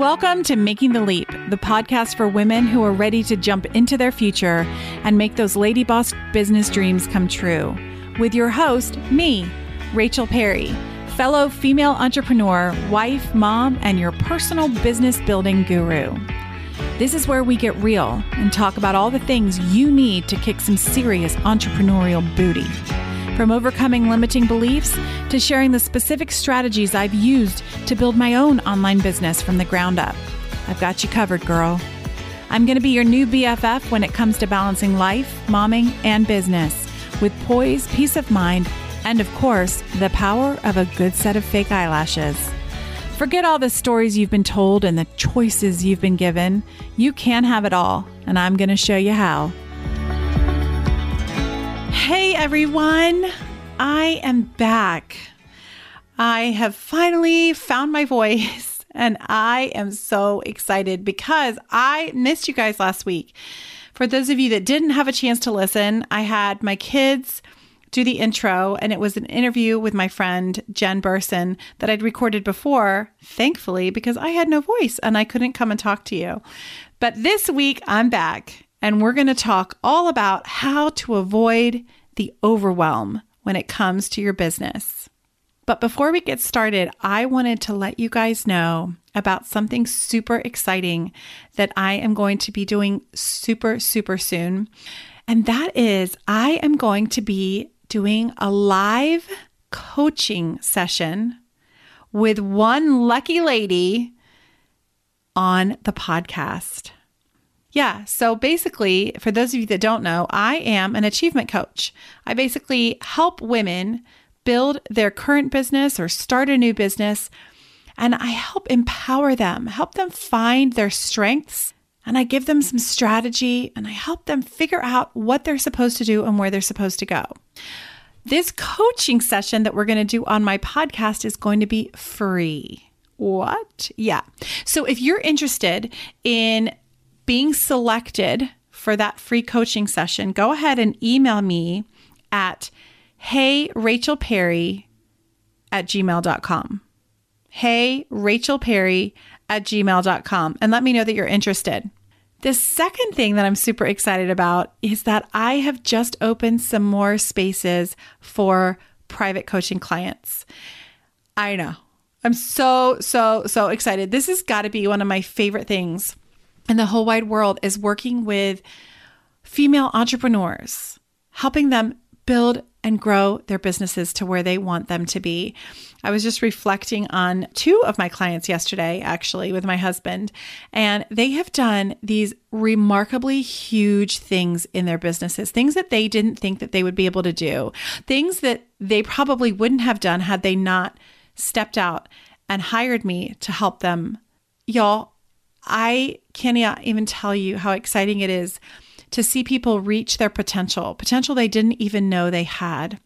Welcome to Making the Leap, the podcast for women who are ready to jump into their future and make those lady boss business dreams come true. With your host, me, Rachel Perry, fellow female entrepreneur, wife, mom, and your personal business building guru. This is where we get real and talk about all the things you need to kick some serious entrepreneurial booty. From overcoming limiting beliefs to sharing the specific strategies I've used to build my own online business from the ground up. I've got you covered, girl. I'm going to be your new BFF when it comes to balancing life, momming, and business with poise, peace of mind, and of course, the power of a good set of fake eyelashes. Forget all the stories you've been told and the choices you've been given. You can have it all, and I'm going to show you how. Hey everyone, I am back. I have finally found my voice and I am so excited because I missed you guys last week. For those of you that didn't have a chance to listen, I had my kids do the intro and it was an interview with my friend Jen Burson that I'd recorded before, thankfully, because I had no voice and I couldn't come and talk to you. But this week I'm back and we're going to talk all about how to avoid the overwhelm when it comes to your business. But before we get started, I wanted to let you guys know about something super exciting that I am going to be doing super, super soon. And that is, I am going to be doing a live coaching session with one lucky lady on the podcast. Yeah. So basically, for those of you that don't know, I am an achievement coach. I basically help women build their current business or start a new business. And I help empower them, help them find their strengths. And I give them some strategy and I help them figure out what they're supposed to do and where they're supposed to go. This coaching session that we're going to do on my podcast is going to be free. What? Yeah. So if you're interested in being selected for that free coaching session, go ahead and email me at hey Rachel Perry at gmail.com. Hey Rachel Perry at gmail.com and let me know that you're interested. The second thing that I'm super excited about is that I have just opened some more spaces for private coaching clients. I know. I'm so, so, so excited. This has got to be one of my favorite things in the whole wide world is working with female entrepreneurs, helping them build and grow their businesses to where they want them to be. I was just reflecting on two of my clients yesterday, actually, with my husband, and they have done these remarkably huge things in their businesses, things that they didn't think that they would be able to do, things that they probably wouldn't have done had they not stepped out and hired me to help them. Y'all, I cannot even tell you how exciting it is to see people reach their potential, potential they didn't even know they had.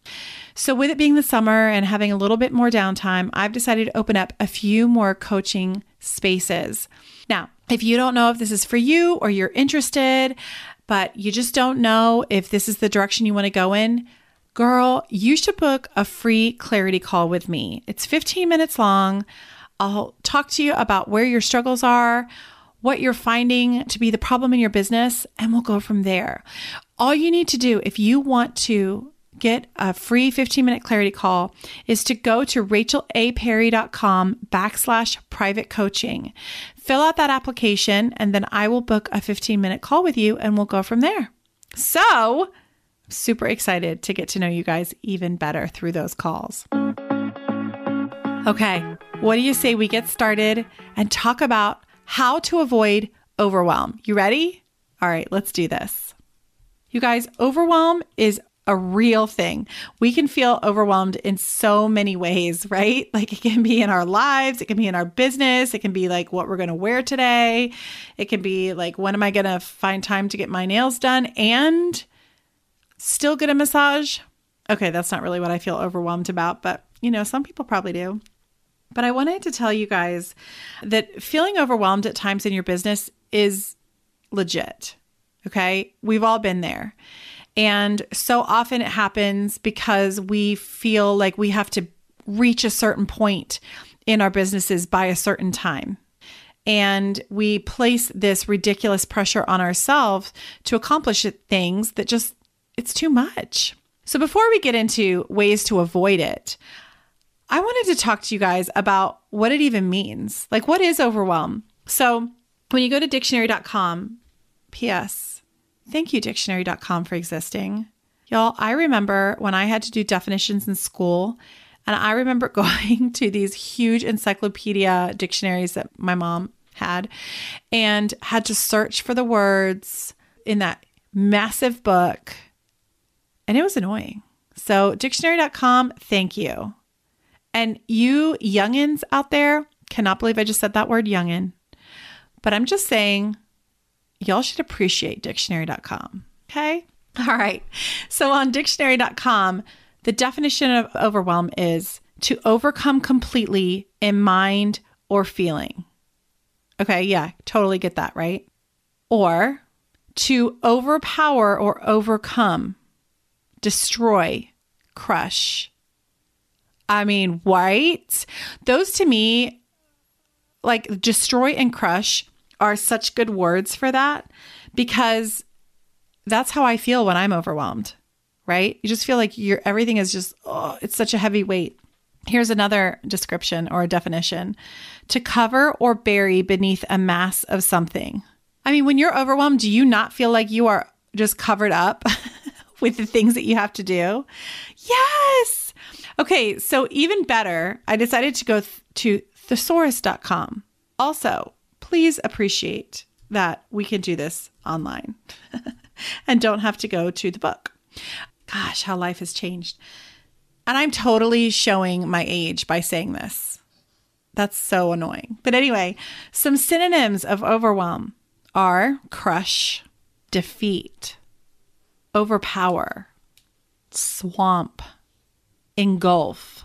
So, with it being the summer and having a little bit more downtime, I've decided to open up a few more coaching spaces. Now, if you don't know if this is for you or you're interested, but you just don't know if this is the direction you want to go in, girl, you should book a free clarity call with me. It's 15 minutes long. I'll talk to you about where your struggles are, what you're finding to be the problem in your business, and we'll go from there. All you need to do if you want to get a free 15 minute clarity call is to go to rachelaperry.com backslash private coaching. Fill out that application, and then I will book a 15 minute call with you and we'll go from there. So, super excited to get to know you guys even better through those calls. Okay, what do you say we get started and talk about how to avoid overwhelm? You ready? All right, let's do this. You guys, overwhelm is a real thing. We can feel overwhelmed in so many ways, right? Like it can be in our lives, it can be in our business, it can be like what we're going to wear today. It can be like when am I going to find time to get my nails done and still get a massage? Okay, that's not really what I feel overwhelmed about, but you know, some people probably do. But I wanted to tell you guys that feeling overwhelmed at times in your business is legit. Okay. We've all been there. And so often it happens because we feel like we have to reach a certain point in our businesses by a certain time. And we place this ridiculous pressure on ourselves to accomplish things that just, it's too much. So before we get into ways to avoid it, I wanted to talk to you guys about what it even means. Like, what is overwhelm? So when you go to dictionary.com, P.S., thank you, dictionary.com, for existing. Y'all, I remember when I had to do definitions in school, and I remember going to these huge encyclopedia dictionaries that my mom had and had to search for the words in that massive book. And it was annoying. So, dictionary.com, thank you. And you youngins out there, cannot believe I just said that word youngin. But I'm just saying, y'all should appreciate dictionary.com. Okay. All right. So on dictionary.com, the definition of overwhelm is to overcome completely in mind or feeling. Okay. Yeah. Totally get that. Right. Or to overpower or overcome, destroy, crush. I mean, white. Those to me, like destroy and crush, are such good words for that because that's how I feel when I'm overwhelmed, right? You just feel like your everything is just oh, it's such a heavy weight. Here's another description or a definition to cover or bury beneath a mass of something. I mean, when you're overwhelmed, do you not feel like you are just covered up with the things that you have to do? Yes. Okay, so even better, I decided to go th- to thesaurus.com. Also, please appreciate that we can do this online and don't have to go to the book. Gosh, how life has changed. And I'm totally showing my age by saying this. That's so annoying. But anyway, some synonyms of overwhelm are crush, defeat, overpower, swamp, engulf,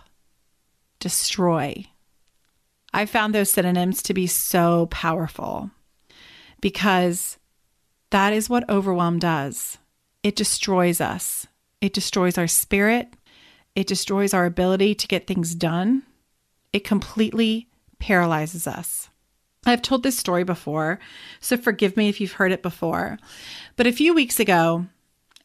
destroy. I found those synonyms to be so powerful because that is what overwhelm does. It destroys us, it destroys our spirit, it destroys our ability to get things done, it completely paralyzes us. I've told this story before, so forgive me if you've heard it before. But a few weeks ago,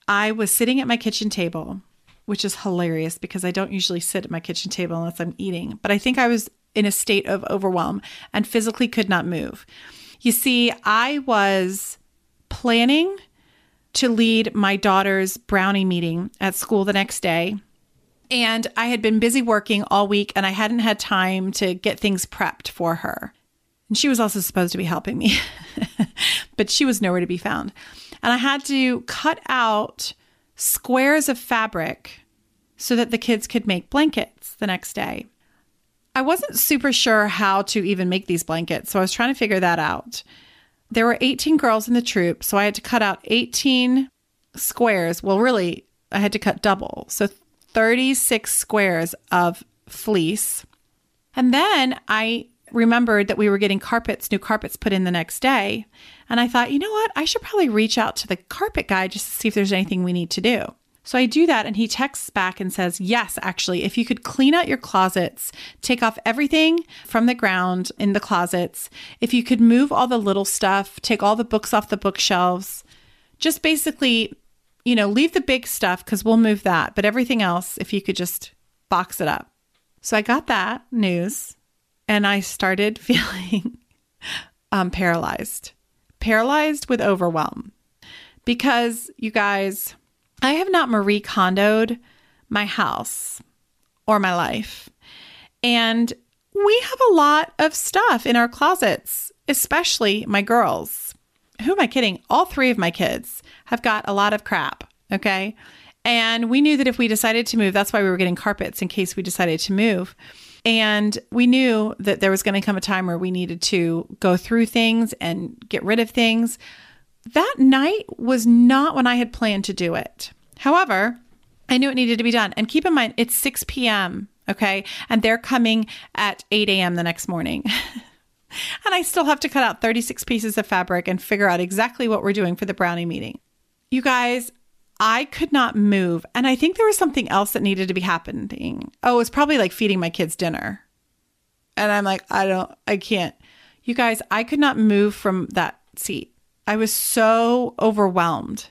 I was sitting at my kitchen table, which is hilarious because I don't usually sit at my kitchen table unless I'm eating. But I think I was in a state of overwhelm and physically could not move. You see, I was planning to lead my daughter's brownie meeting at school the next day. And I had been busy working all week and I hadn't had time to get things prepped for her. And she was also supposed to be helping me, but she was nowhere to be found. And I had to cut out squares of fabric so that the kids could make blankets the next day. I wasn't super sure how to even make these blankets, so I was trying to figure that out. There were 18 girls in the troop, so I had to cut out 18 squares. Well, really, I had to cut double. So 36 squares of fleece. And then I remembered that we were getting carpets, new carpets put in the next day. And I thought, you know what? I should probably reach out to the carpet guy just to see if there's anything we need to do. So I do that, and he texts back and says, Yes, actually, if you could clean out your closets, take off everything from the ground in the closets, if you could move all the little stuff, take all the books off the bookshelves, just basically, you know, leave the big stuff because we'll move that. But everything else, if you could just box it up. So I got that news and I started feeling um, paralyzed, paralyzed with overwhelm because you guys, I have not Marie Kondoed my house or my life. And we have a lot of stuff in our closets, especially my girls. Who am I kidding? All three of my kids have got a lot of crap. Okay. And we knew that if we decided to move, that's why we were getting carpets in case we decided to move. And we knew that there was going to come a time where we needed to go through things and get rid of things. That night was not when I had planned to do it. However, I knew it needed to be done. And keep in mind, it's 6 p.m. Okay. And they're coming at 8 a.m. the next morning. and I still have to cut out 36 pieces of fabric and figure out exactly what we're doing for the brownie meeting. You guys, I could not move. And I think there was something else that needed to be happening. Oh, it was probably like feeding my kids dinner. And I'm like, I don't, I can't. You guys, I could not move from that seat. I was so overwhelmed.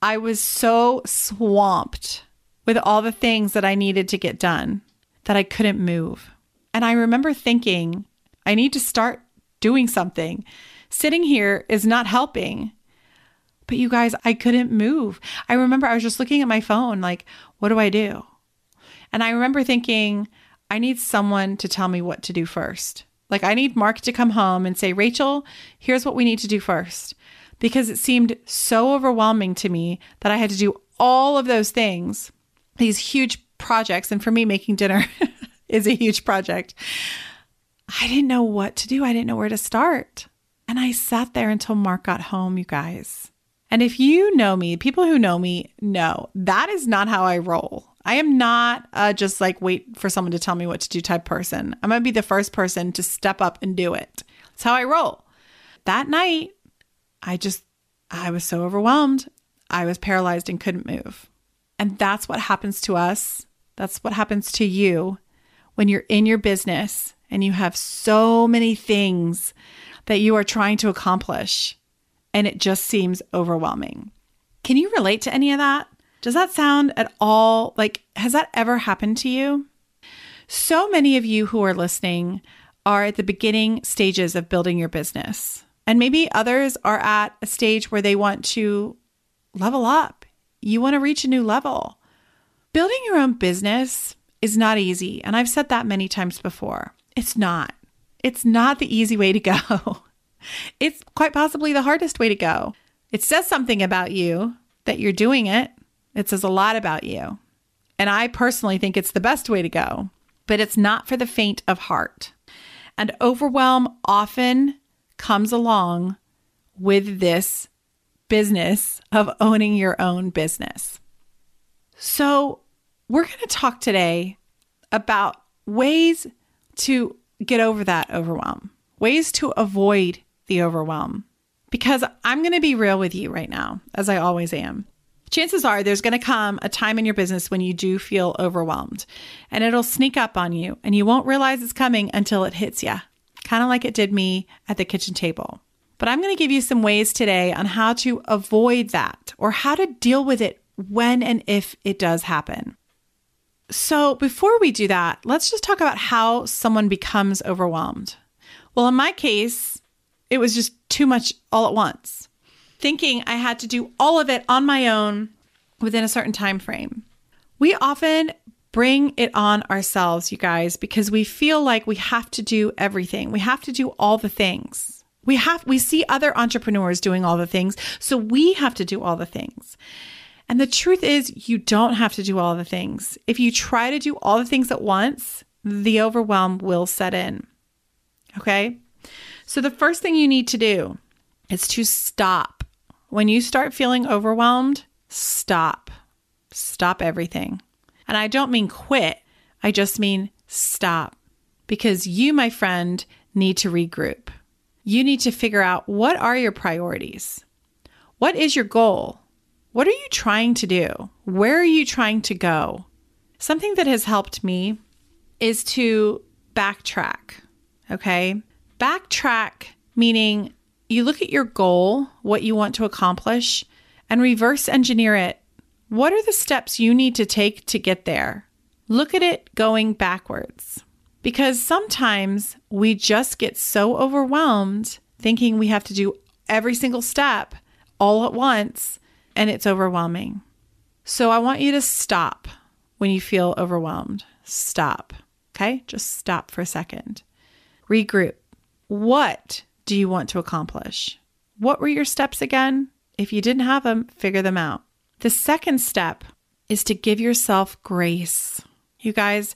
I was so swamped with all the things that I needed to get done that I couldn't move. And I remember thinking, I need to start doing something. Sitting here is not helping. But you guys, I couldn't move. I remember I was just looking at my phone, like, what do I do? And I remember thinking, I need someone to tell me what to do first. Like, I need Mark to come home and say, Rachel, here's what we need to do first. Because it seemed so overwhelming to me that I had to do all of those things, these huge projects. And for me, making dinner is a huge project. I didn't know what to do. I didn't know where to start. And I sat there until Mark got home, you guys. And if you know me, people who know me know that is not how I roll. I am not uh, just like wait for someone to tell me what to do type person. I'm going to be the first person to step up and do it. That's how I roll. That night, I just, I was so overwhelmed. I was paralyzed and couldn't move. And that's what happens to us. That's what happens to you when you're in your business and you have so many things that you are trying to accomplish and it just seems overwhelming. Can you relate to any of that? Does that sound at all like, has that ever happened to you? So many of you who are listening are at the beginning stages of building your business. And maybe others are at a stage where they want to level up. You want to reach a new level. Building your own business is not easy. And I've said that many times before. It's not. It's not the easy way to go. It's quite possibly the hardest way to go. It says something about you that you're doing it, it says a lot about you. And I personally think it's the best way to go, but it's not for the faint of heart. And overwhelm often comes along with this business of owning your own business. So, we're going to talk today about ways to get over that overwhelm, ways to avoid the overwhelm. Because I'm going to be real with you right now, as I always am. Chances are there's going to come a time in your business when you do feel overwhelmed and it'll sneak up on you and you won't realize it's coming until it hits you, kind of like it did me at the kitchen table. But I'm going to give you some ways today on how to avoid that or how to deal with it when and if it does happen. So, before we do that, let's just talk about how someone becomes overwhelmed. Well, in my case, it was just too much all at once. Thinking I had to do all of it on my own within a certain time frame. We often bring it on ourselves, you guys, because we feel like we have to do everything. We have to do all the things. We have we see other entrepreneurs doing all the things, so we have to do all the things. And the truth is you don't have to do all the things. If you try to do all the things at once, the overwhelm will set in. Okay? So, the first thing you need to do is to stop. When you start feeling overwhelmed, stop. Stop everything. And I don't mean quit, I just mean stop. Because you, my friend, need to regroup. You need to figure out what are your priorities? What is your goal? What are you trying to do? Where are you trying to go? Something that has helped me is to backtrack. Okay backtrack, meaning you look at your goal, what you want to accomplish, and reverse engineer it. What are the steps you need to take to get there? Look at it going backwards. Because sometimes we just get so overwhelmed thinking we have to do every single step all at once, and it's overwhelming. So I want you to stop when you feel overwhelmed. Stop. Okay? Just stop for a second. Regroup. What do you want to accomplish? What were your steps again? If you didn't have them, figure them out. The second step is to give yourself grace. You guys,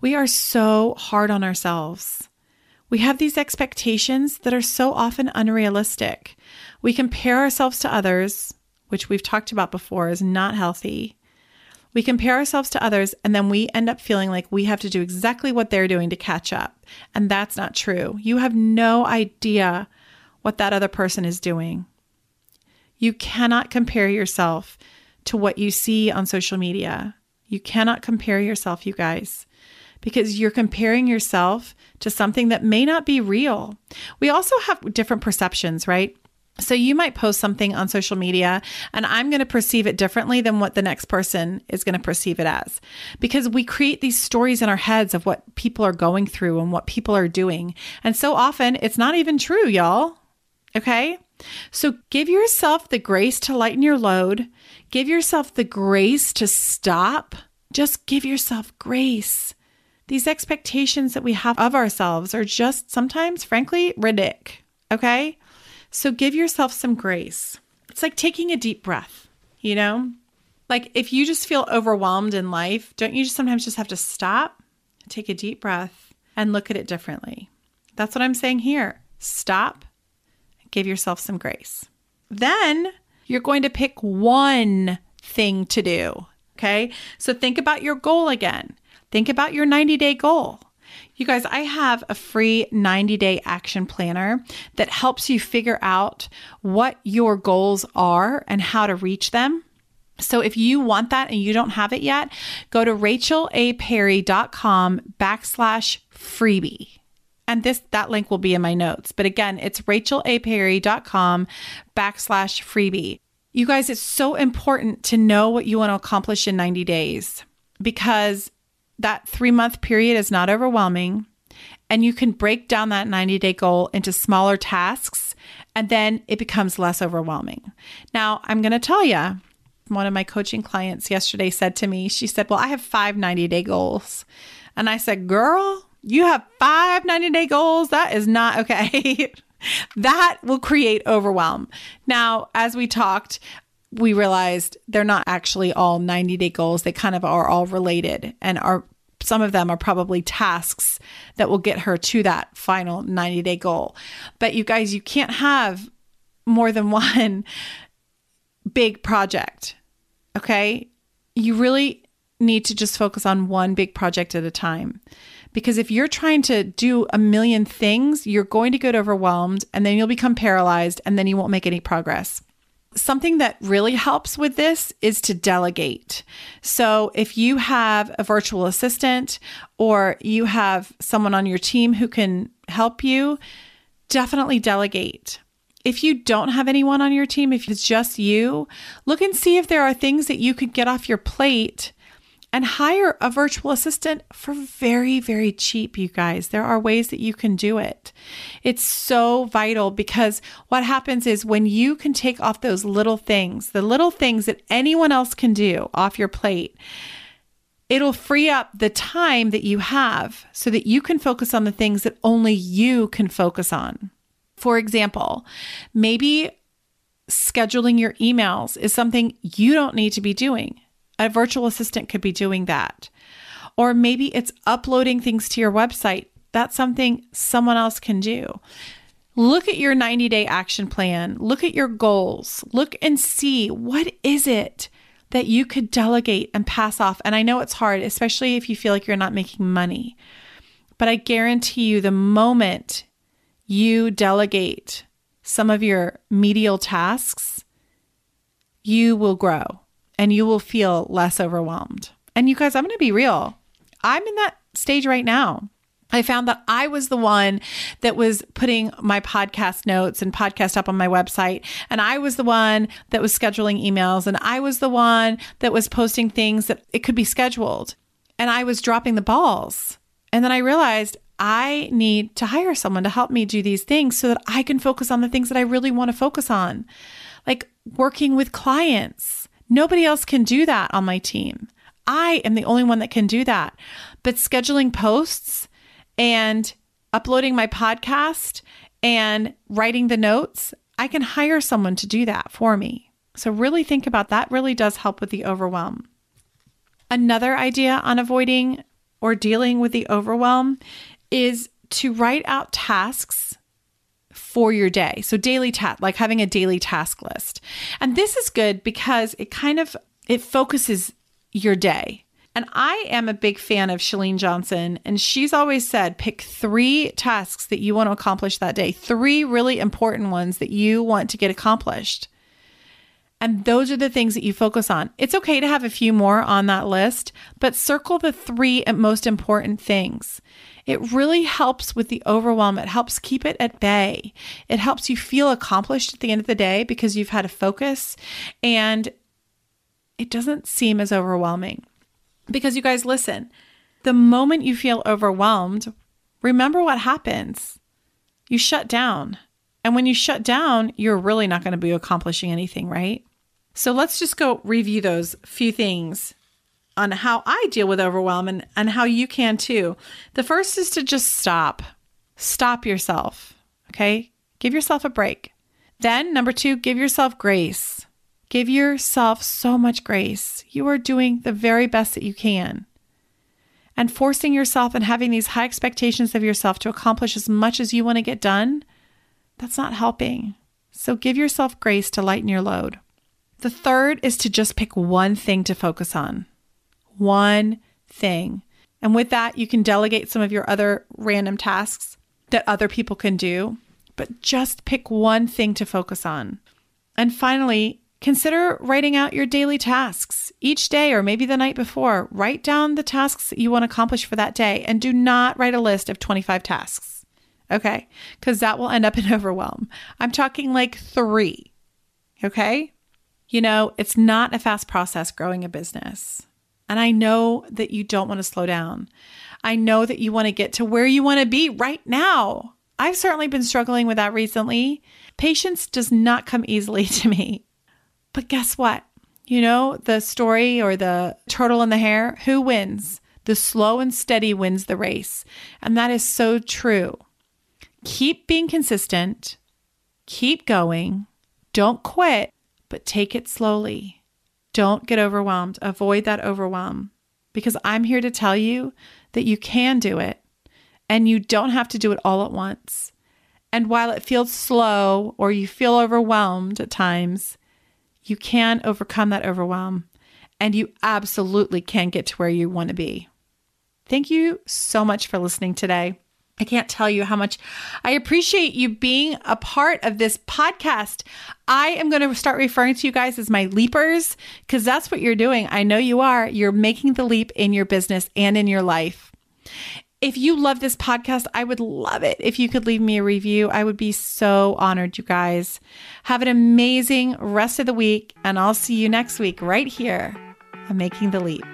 we are so hard on ourselves. We have these expectations that are so often unrealistic. We compare ourselves to others, which we've talked about before is not healthy. We compare ourselves to others and then we end up feeling like we have to do exactly what they're doing to catch up. And that's not true. You have no idea what that other person is doing. You cannot compare yourself to what you see on social media. You cannot compare yourself, you guys, because you're comparing yourself to something that may not be real. We also have different perceptions, right? So you might post something on social media and I'm going to perceive it differently than what the next person is going to perceive it as. Because we create these stories in our heads of what people are going through and what people are doing. And so often it's not even true, y'all. Okay? So give yourself the grace to lighten your load. Give yourself the grace to stop. Just give yourself grace. These expectations that we have of ourselves are just sometimes, frankly, ridiculous. Okay? So give yourself some grace. It's like taking a deep breath, you know? Like if you just feel overwhelmed in life, don't you just sometimes just have to stop, take a deep breath, and look at it differently? That's what I'm saying here. Stop, give yourself some grace. Then you're going to pick one thing to do. Okay. So think about your goal again. Think about your 90 day goal. You guys, I have a free 90 day action planner that helps you figure out what your goals are and how to reach them. So if you want that and you don't have it yet, go to rachelaperry.com backslash freebie. And this that link will be in my notes. But again, it's rachelaperry.com backslash freebie. You guys, it's so important to know what you want to accomplish in 90 days because that three month period is not overwhelming. And you can break down that 90 day goal into smaller tasks, and then it becomes less overwhelming. Now, I'm going to tell you, one of my coaching clients yesterday said to me, she said, Well, I have five 90 day goals. And I said, Girl, you have five 90 day goals? That is not okay. that will create overwhelm. Now, as we talked, we realized they're not actually all 90 day goals. They kind of are all related and are some of them are probably tasks that will get her to that final 90 day goal. But you guys, you can't have more than one big project. Okay. You really need to just focus on one big project at a time. Because if you're trying to do a million things, you're going to get overwhelmed and then you'll become paralyzed and then you won't make any progress. Something that really helps with this is to delegate. So, if you have a virtual assistant or you have someone on your team who can help you, definitely delegate. If you don't have anyone on your team, if it's just you, look and see if there are things that you could get off your plate and hire a virtual assistant for very, very cheap, you guys. There are ways that you can do it. It's so vital because what happens is when you can take off those little things, the little things that anyone else can do off your plate, it'll free up the time that you have so that you can focus on the things that only you can focus on. For example, maybe scheduling your emails is something you don't need to be doing. A virtual assistant could be doing that. Or maybe it's uploading things to your website. That's something someone else can do. Look at your 90 day action plan. Look at your goals. Look and see what is it that you could delegate and pass off. And I know it's hard, especially if you feel like you're not making money. But I guarantee you, the moment you delegate some of your medial tasks, you will grow and you will feel less overwhelmed. And you guys, I'm going to be real. I'm in that stage right now. I found that I was the one that was putting my podcast notes and podcast up on my website. And I was the one that was scheduling emails. And I was the one that was posting things that it could be scheduled. And I was dropping the balls. And then I realized I need to hire someone to help me do these things so that I can focus on the things that I really want to focus on, like working with clients Nobody else can do that on my team. I am the only one that can do that. But scheduling posts and uploading my podcast and writing the notes, I can hire someone to do that for me. So, really think about that, really does help with the overwhelm. Another idea on avoiding or dealing with the overwhelm is to write out tasks for your day. So daily task, like having a daily task list. And this is good because it kind of it focuses your day. And I am a big fan of Chalene Johnson, and she's always said pick three tasks that you want to accomplish that day, three really important ones that you want to get accomplished. And those are the things that you focus on. It's okay to have a few more on that list, but circle the three most important things. It really helps with the overwhelm. It helps keep it at bay. It helps you feel accomplished at the end of the day because you've had a focus and it doesn't seem as overwhelming. Because you guys, listen, the moment you feel overwhelmed, remember what happens. You shut down. And when you shut down, you're really not going to be accomplishing anything, right? So let's just go review those few things on how I deal with overwhelm and, and how you can too. The first is to just stop. Stop yourself. Okay. Give yourself a break. Then, number two, give yourself grace. Give yourself so much grace. You are doing the very best that you can. And forcing yourself and having these high expectations of yourself to accomplish as much as you want to get done, that's not helping. So give yourself grace to lighten your load. The third is to just pick one thing to focus on. One thing. And with that, you can delegate some of your other random tasks that other people can do, but just pick one thing to focus on. And finally, consider writing out your daily tasks each day or maybe the night before. Write down the tasks that you want to accomplish for that day and do not write a list of 25 tasks. Okay? Because that will end up in overwhelm. I'm talking like three. Okay? You know, it's not a fast process growing a business. And I know that you don't want to slow down. I know that you want to get to where you want to be right now. I've certainly been struggling with that recently. Patience does not come easily to me. But guess what? You know, the story or the turtle and the hare, who wins? The slow and steady wins the race. And that is so true. Keep being consistent, keep going, don't quit, but take it slowly. Don't get overwhelmed. Avoid that overwhelm because I'm here to tell you that you can do it and you don't have to do it all at once. And while it feels slow or you feel overwhelmed at times, you can overcome that overwhelm and you absolutely can get to where you want to be. Thank you so much for listening today. I can't tell you how much I appreciate you being a part of this podcast. I am going to start referring to you guys as my leapers because that's what you're doing. I know you are. You're making the leap in your business and in your life. If you love this podcast, I would love it if you could leave me a review. I would be so honored, you guys. Have an amazing rest of the week, and I'll see you next week right here on Making the Leap.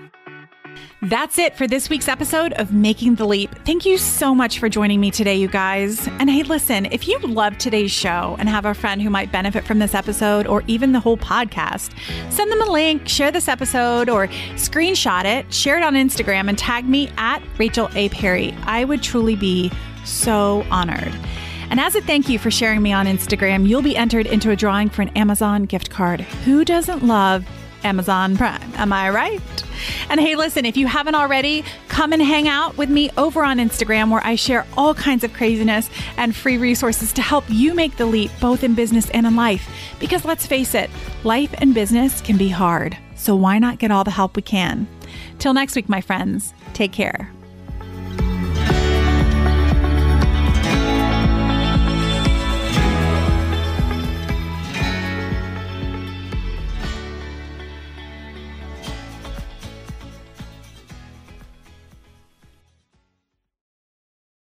That's it for this week's episode of Making the Leap. Thank you so much for joining me today, you guys. And hey, listen, if you love today's show and have a friend who might benefit from this episode or even the whole podcast, send them a link, share this episode, or screenshot it, share it on Instagram, and tag me at Rachel A. Perry. I would truly be so honored. And as a thank you for sharing me on Instagram, you'll be entered into a drawing for an Amazon gift card. Who doesn't love Amazon Prime? Am I right? And hey, listen, if you haven't already, come and hang out with me over on Instagram where I share all kinds of craziness and free resources to help you make the leap both in business and in life. Because let's face it, life and business can be hard. So why not get all the help we can? Till next week, my friends, take care.